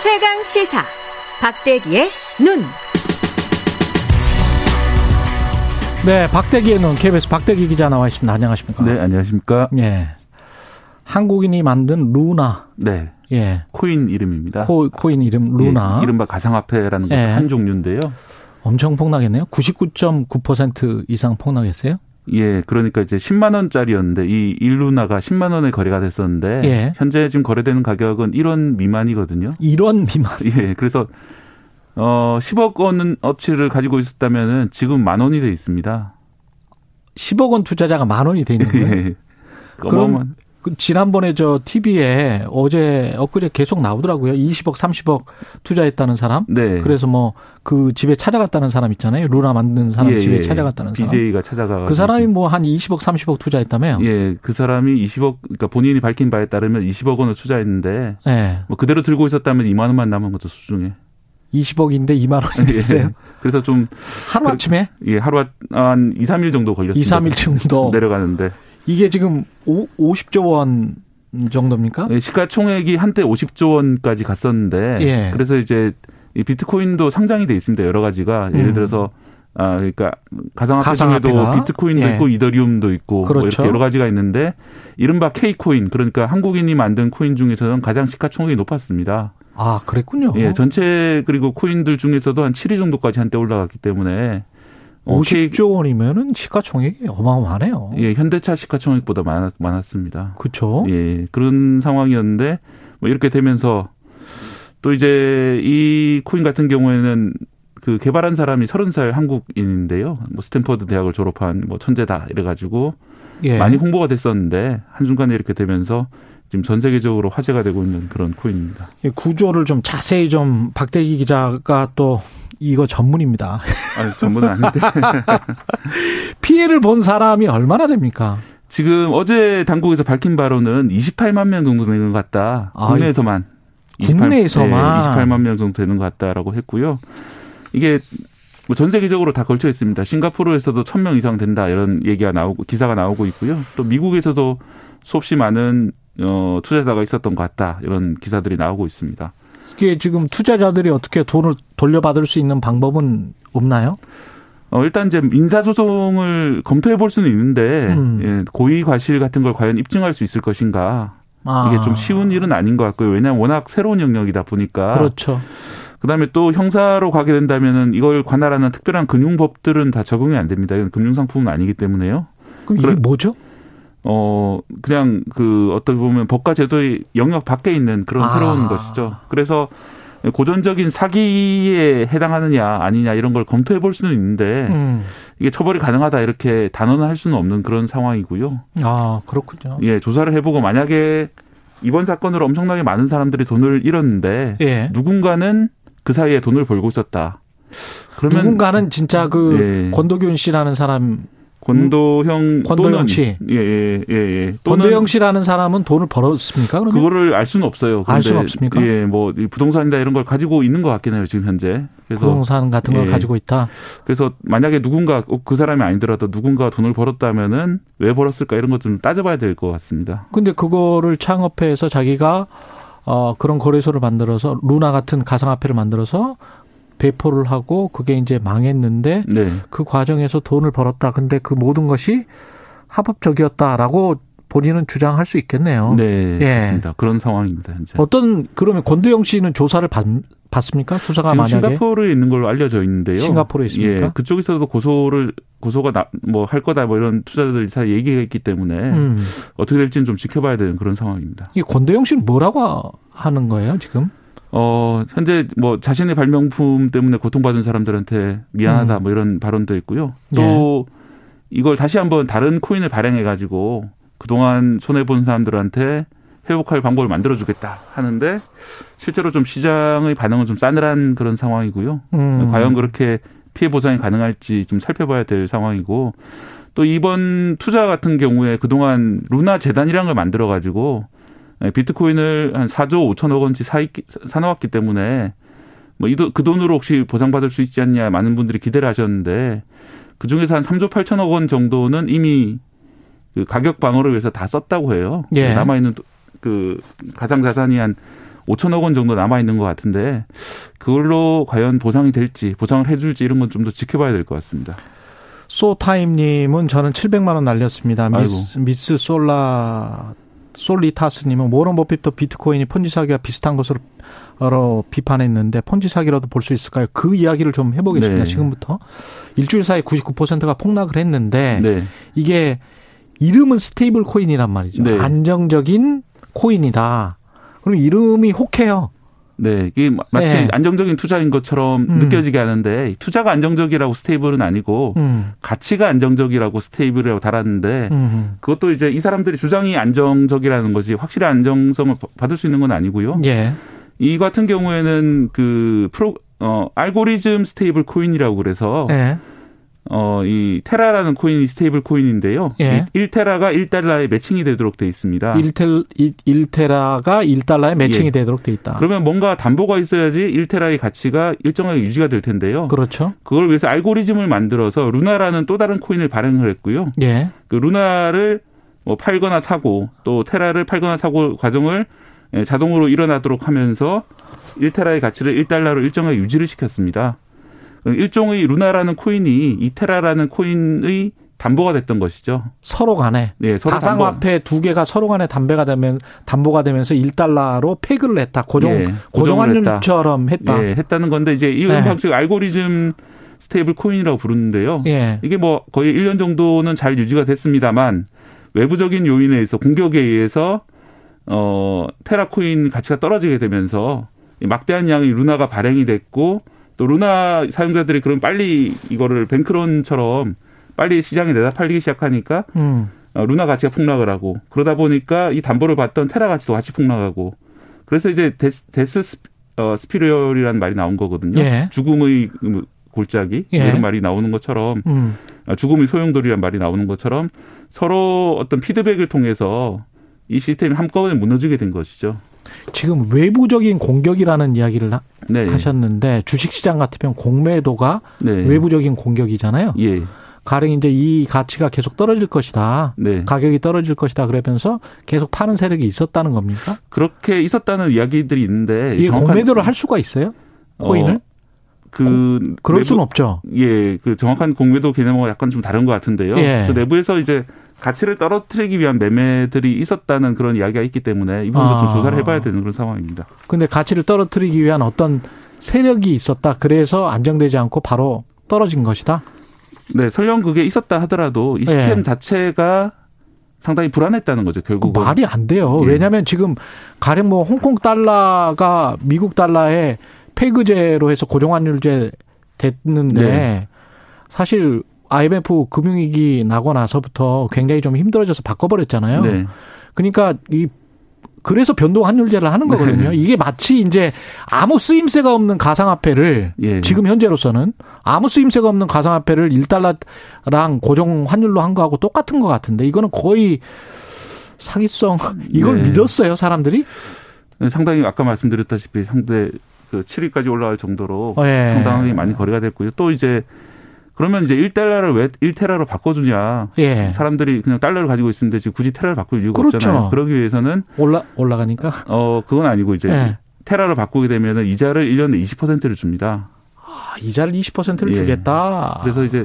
최강 시사 박대기의 눈. 네, 박대기의 눈 KBS 박대기 기자 나와 있습니다. 안녕하십니까? 네, 안녕하십니까? 예. 한국인이 만든 루나. 네. 예. 코인 이름입니다. 코, 코인 이름 루나. 예, 이른바 가상화폐라는 예. 한 종류인데요. 엄청 폭락했네요. 99.9% 이상 폭락했어요. 예, 그러니까 이제 10만 원짜리였는데 이 일루나가 10만 원에 거래가 됐었는데 예. 현재 지금 거래되는 가격은 1원 미만이거든요. 1원 미만. 예, 그래서 어 10억 원 어치를 가지고 있었다면은 지금 만 원이 돼 있습니다. 10억 원 투자자가 만 원이 돼 있는 거예요. 예. 그럼 그 지난번에 저 TV에 어제 엊그제 계속 나오더라고요. 20억, 30억 투자했다는 사람. 네. 그래서 뭐 그 집에 찾아갔다는 사람 있잖아요. 루나 만든 사람 예, 집에 예. 찾아갔다는 사람. BJ가 찾아가 그 사람이 뭐 한 20억, 30억 투자했다며요. 예, 그 사람이 20억 그러니까 본인이 밝힌 바에 따르면 20억 원을 투자했는데 예. 뭐 그대로 들고 있었다면 2만 원만 남은 거죠 수중에. 20억인데 2만 원이 됐어요. 예. 그래서 좀 하루 아침에 예, 하루 한 2, 3일 정도 걸렸습니다. 2, 3일 정도. 내려가는데 이게 지금 오, 50조 원 정도입니까? 예, 시가총액이 한때 50조 원까지 갔었는데 예. 그래서 이제 이 비트코인도 상장이 돼 있습니다. 여러 가지가 예를 음. 들어서 아 그러니까 가상화폐? 중에도 비트코인도 예. 있고 이더리움도 있고 뭐 그렇죠. 이렇게 여러 가지가 있는데 이른바 K코인 그러니까 한국인이 만든 코인 중에서는 가장 시가총액이 높았습니다. 아, 그랬군요. 예, 전체 그리고 코인들 중에서도 한 7위 정도까지 한때 올라갔기 때문에 50조 원이면은 시가총액이 어마어마하네요. 예, 현대차 시가총액보다 많았, 많았습니다. 그렇죠. 예, 그런 상황이었는데 뭐 이렇게 되면서 또 이제 이 코인 같은 경우에는 그 개발한 사람이 30살 한국인인데요. 뭐 스탠퍼드 대학을 졸업한 뭐 천재다 이래 가지고 예. 많이 홍보가 됐었는데 한순간에 이렇게 되면서 지금 전 세계적으로 화제가 되고 있는 그런 코인입니다. 이 구조를 좀 자세히 좀 박대기 기자가 또 이거 전문입니다. 아, 전부는 아닌데. 피해를 본 사람이 얼마나 됩니까? 지금 어제 당국에서 밝힌 바로는 28만 명 정도 되는 것 같다. 아, 국내에서만. 28, 국내에서만. 네, 28만 명 정도 되는 것 같다라고 했고요. 이게 뭐 전 세계적으로 다 걸쳐 있습니다. 싱가포르에서도 1000명 이상 된다 이런 얘기가 나오고 기사가 나오고 있고요. 또 미국에서도 수없이 많은 어 투자자가 있었던 것 같다. 이런 기사들이 나오고 있습니다. 이게 지금 투자자들이 어떻게 돈을 돌려받을 수 있는 방법은 없나요? 어, 일단 이제 민사소송을 검토해 볼 수는 있는데, 음. 예, 고의 과실 같은 걸 과연 입증할 수 있을 것인가. 아, 이게 좀 쉬운 일은 아닌 것 같고요. 왜냐하면 워낙 새로운 영역이다 보니까. 그렇죠. 그다음에 또 형사로 가게 된다면은 이걸 관할하는 특별한 금융법들은 다 적용이 안 됩니다. 이건 금융상품은 아니기 때문에요. 그럼 이게 그래- 뭐죠? 어, 그냥 그 어떻게 보면 법과 제도의 영역 밖에 있는 그런 아. 새로운 것이죠. 그래서 고전적인 사기에 해당하느냐 아니냐 이런 걸 검토해 볼 수는 있는데 음. 이게 처벌이 가능하다 이렇게 단언할 수는 없는 그런 상황이고요. 아, 그렇군요. 예, 조사를 해보고 만약에 이번 사건으로 엄청나게 많은 사람들이 돈을 잃었는데 예. 누군가는 그 사이에 돈을 벌고 있었다. 그러면 누군가는 진짜 그 예. 권도균 씨라는 사람, 권도형 권도영 또는 씨. 예 예 예 예, 예. 또는 권도영 씨라는 사람은 돈을 벌었습니까? 그러면 그거를 알 수는 없어요. 알 수는 없습니까? 예, 뭐이 부동산이다 이런 걸 가지고 있는 것 같긴 해요 지금 현재. 그래서 부동산 같은 걸 예. 가지고 있다. 그래서 만약에 누군가 꼭그 사람이 아니더라도 누군가 돈을 벌었다면은 왜 벌었을까 이런 것 좀 따져봐야 될 것 같습니다. 근데 그거를 창업해서 자기가 어 그런 거래소를 만들어서 루나 같은 가상화폐를 만들어서 배포를 하고 그게 이제 망했는데 네. 그 과정에서 돈을 벌었다. 근데 그 모든 것이 합법적이었다라고 본인은 주장할 수 있겠네요. 네. 예. 맞습니다. 그런 상황입니다 현재. 어떤 그러면 권도영 씨는 조사를 받, 받습니까? 수사가 지금 만약에 싱가포르에 있는 걸로 알려져 있는데요. 싱가포르에 있습니까? 예, 그쪽에서도 고소를 고소가 뭐 할 거다 뭐 이런 투자자들이 다 얘기가 있기 때문에 음. 어떻게 될지는 좀 지켜봐야 되는 그런 상황입니다. 이 권도영 씨는 뭐라고 하는 거예요 지금? 어, 현재 뭐 자신의 발명품 때문에 고통받은 사람들한테 미안하다 음. 뭐 이런 발언도 있고요. 또 이걸 다시 한번 다른 코인을 발행해 가지고 그동안 손해 본 사람들한테 회복할 방법을 만들어 주겠다 하는데 실제로 좀 시장의 반응은 좀 싸늘한 그런 상황이고요. 음. 과연 그렇게 피해 보상이 가능할지 좀 살펴봐야 될 상황이고 또 이번 투자 같은 경우에 그동안 루나 재단이라는 걸 만들어 가지고 비트코인을 한 4조 5천억 원치 사, 사놓았기 때문에 뭐그 돈으로 혹시 보상받을 수 있지 않냐 많은 분들이 기대를 하셨는데 그 중에서 한 3조 8천억 원 정도는 이미 그 가격 방어를 위해서 다 썼다고 해요. 예. 남아 있는 그 가상 자산이 한 5천억 원 정도 남아 있는 것 같은데 그걸로 과연 보상이 될지 보상을 해줄지 이런 건 좀 더 지켜봐야 될 것 같습니다. 소타임님은 저는 700만 원 날렸습니다. 미스, 미스 솔라 솔리타스님은 워런 버핏도 비트코인이 폰지 사기와 비슷한 것으로 비판했는데 폰지 사기라도 볼 수 있을까요? 그 이야기를 좀 해보겠습니다. 네. 지금부터 일주일 사이 99%가 폭락을 했는데 네. 이게 이름은 stable 코인이란 말이죠. 네. 안정적인 코인이다. 그럼 이름이 혹해요. 네, 이게 마치 네. 안정적인 투자인 것처럼 음. 느껴지게 하는데 투자가 안정적이라고 stable은 아니고 음. 가치가 안정적이라고 stable이라고 달았는데 음. 그것도 이제 이 사람들이 주장이 안정적이라는 거지 확실히 안정성을 받을 수 있는 건 아니고요. 예. 이 같은 경우에는 그 프로 어 알고리즘 stable 코인이라고 그래서 예. 어, 이 테라라는 코인이 stable 코인인데요. 예. 1테라가 1달러에 매칭이 되도록 돼 있습니다. 1테, 1 테라가 1달러에 매칭이 예. 되도록 돼 있다. 그러면 뭔가 담보가 있어야지 1테라의 가치가 일정하게 유지가 될 텐데요. 그렇죠. 그걸 위해서 알고리즘을 만들어서 루나라는 또 다른 코인을 발행을 했고요. 예. 그 루나를 뭐 팔거나 사고 또 테라를 팔거나 사고 과정을 예, 자동으로 일어나도록 하면서 1테라의 가치를 1달러로 일정하게 유지를 시켰습니다. 일종의 루나라는 코인이 이 테라라는 코인의 담보가 됐던 것이죠. 서로 간에 네, 서로 가상화폐 두 개가 서로 간에 담배가 되면 담보가 되면서 1달러로 peg를 했다. 고정 네, 고정 환율처럼 했다. 네, 했다는 건데 이제 이 네. 방식 알고리즘 stable 코인이라고 부르는데요. 예. 이게 뭐 거의 1년 정도는 잘 유지가 됐습니다만 외부적인 요인에 의해서 공격에 의해서 어 테라코인 가치가 떨어지게 되면서 막대한 양의 루나가 발행이 됐고 또 루나 사용자들이 그럼 빨리 이거를 뱅크런처럼 빨리 시장에 내다 팔리기 시작하니까 음. 어, 루나 가치가 폭락을 하고 그러다 보니까 이 담보를 받던 테라 가치도 같이 폭락하고 그래서 이제 death, death spi, 어, spiral이라는 말이 나온 거거든요. 예. 죽음의 골짜기 예. 이런 말이 나오는 것처럼 음. 어, 죽음의 소용돌이란 말이 나오는 것처럼 서로 어떤 피드백을 통해서 이 시스템이 한꺼번에 무너지게 된 것이죠. 지금 외부적인 공격이라는 이야기를 네. 하셨는데 주식시장 같으면 공매도가 네. 외부적인 공격이잖아요. 예. 가령 이제 이 가치가 계속 떨어질 것이다. 네. 가격이 떨어질 것이다. 그러면서 계속 파는 세력이 있었다는 겁니까? 그렇게 있었다는 이야기들이 있는데 이 공매도를 할 수가 있어요? 코인을? 어. 그 그럴 수는 없죠. 예, 그 정확한 공매도 개념은 약간 좀 다른 것 같은데요. 예. 그 내부에서 이제 가치를 떨어뜨리기 위한 매매들이 있었다는 그런 이야기가 있기 때문에 이 부분도 아. 좀 조사를 해봐야 되는 그런 상황입니다. 근데 가치를 떨어뜨리기 위한 어떤 세력이 있었다. 그래서 안정되지 않고 바로 떨어진 것이다. 네, 설령 그게 있었다 하더라도 이 시스템 네. 자체가 상당히 불안했다는 거죠, 결국 그 말이 안 돼요. 예. 왜냐하면 지금 가령 뭐 홍콩 달러가 미국 달러에 폐그제로 해서 고정환율제 됐는데 네. 사실 IMF 금융위기 나고 나서부터 굉장히 좀 힘들어져서 바꿔버렸잖아요. 네. 그러니까 이 그래서 변동 환율제를 하는 거거든요. 네. 이게 마치 이제 아무 쓰임새가 없는 가상화폐를 예. 지금 현재로서는 아무 쓰임새가 없는 가상화폐를 1달러랑 고정 환율로 한 거하고 똑같은 것 같은데 이거는 거의 사기성 이걸 네. 믿었어요 사람들이? 네, 상당히 아까 말씀드렸다시피 상대 그 7위까지 올라갈 정도로 예. 상당히 많이 거래가 됐고요. 또 이제 그러면 이제 1달러를 왜 1테라로 바꿔주냐. 예. 사람들이 그냥 달러를 가지고 있는데 지금 굳이 테라를 바꿀 이유가 그렇죠. 없잖아요. 그러기 위해서는. 올라, 올라가니까? 어, 그건 아니고 이제 예. 테라로 바꾸게 되면은 이자를 1년에 20%를 줍니다. 아, 이자를 20%를 예. 주겠다. 그래서 이제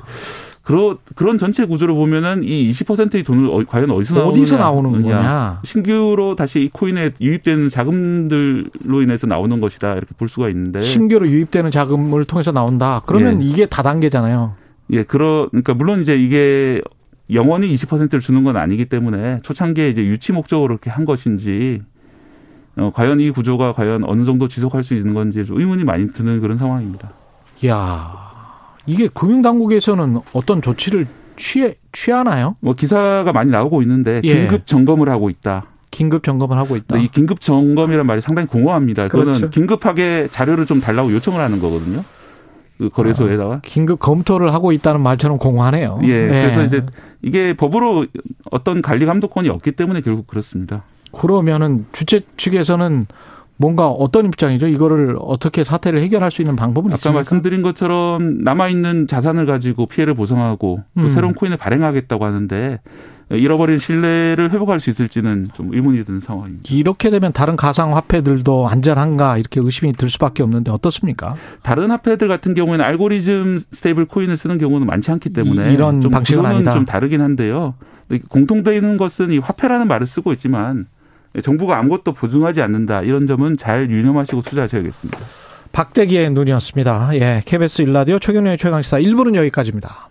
그런 그런 전체 구조를 보면은 이 20%의 돈을 어, 과연 어디서 나오느냐, 어디서 나오는 거냐 신규로 다시 이 코인에 유입되는 자금들로 인해서 나오는 것이다 이렇게 볼 수가 있는데 신규로 유입되는 자금을 통해서 나온다. 그러면 예. 이게 다단계잖아요. 예, 그러 그러니까 물론 이제 이게 영원히 20%를 주는 건 아니기 때문에 초창기에 이제 유치 목적으로 이렇게 한 것인지 어, 과연 이 구조가 과연 어느 정도 지속할 수 있는 건지 의문이 많이 드는 그런 상황입니다. 야 이게 금융당국에서는 어떤 조치를 취해 취하나요? 뭐 기사가 많이 나오고 있는데 예. 긴급 점검을 하고 있다. 긴급 점검을 하고 있다. 이 긴급 점검이라는 말이 상당히 공허합니다. 그거는 그렇죠. 긴급하게 자료를 좀 달라고 요청을 하는 거거든요. 그 거래소에다가 아, 긴급 검토를 하고 있다는 말처럼 공허하네요. 예. 네. 그래서 이제 이게 법으로 어떤 관리 감독권이 없기 때문에 결국 그렇습니다. 그러면은 주최 측에서는 뭔가 어떤 입장이죠? 이거를 어떻게 사태를 해결할 수 있는 방법은 아까 있습니까? 말씀드린 것처럼 남아 있는 자산을 가지고 피해를 보상하고 또 음. 새로운 코인을 발행하겠다고 하는데 잃어버린 신뢰를 회복할 수 있을지는 좀 의문이 드는 상황입니다. 이렇게 되면 다른 가상 화폐들도 안전한가 이렇게 의심이 들 수밖에 없는데 어떻습니까? 다른 화폐들 같은 경우에는 알고리즘 stable 코인을 쓰는 경우는 많지 않기 때문에 이런 좀 방식은 아니다. 좀 다르긴 한데요. 공통되는 것은 이 화폐라는 말을 쓰고 있지만 정부가 아무것도 보증하지 않는다 이런 점은 잘 유념하시고 투자하셔야겠습니다. 박대기의 눈이었습니다. 예, KBS 일라디오 최경련의 최강시사 1부는 여기까지입니다.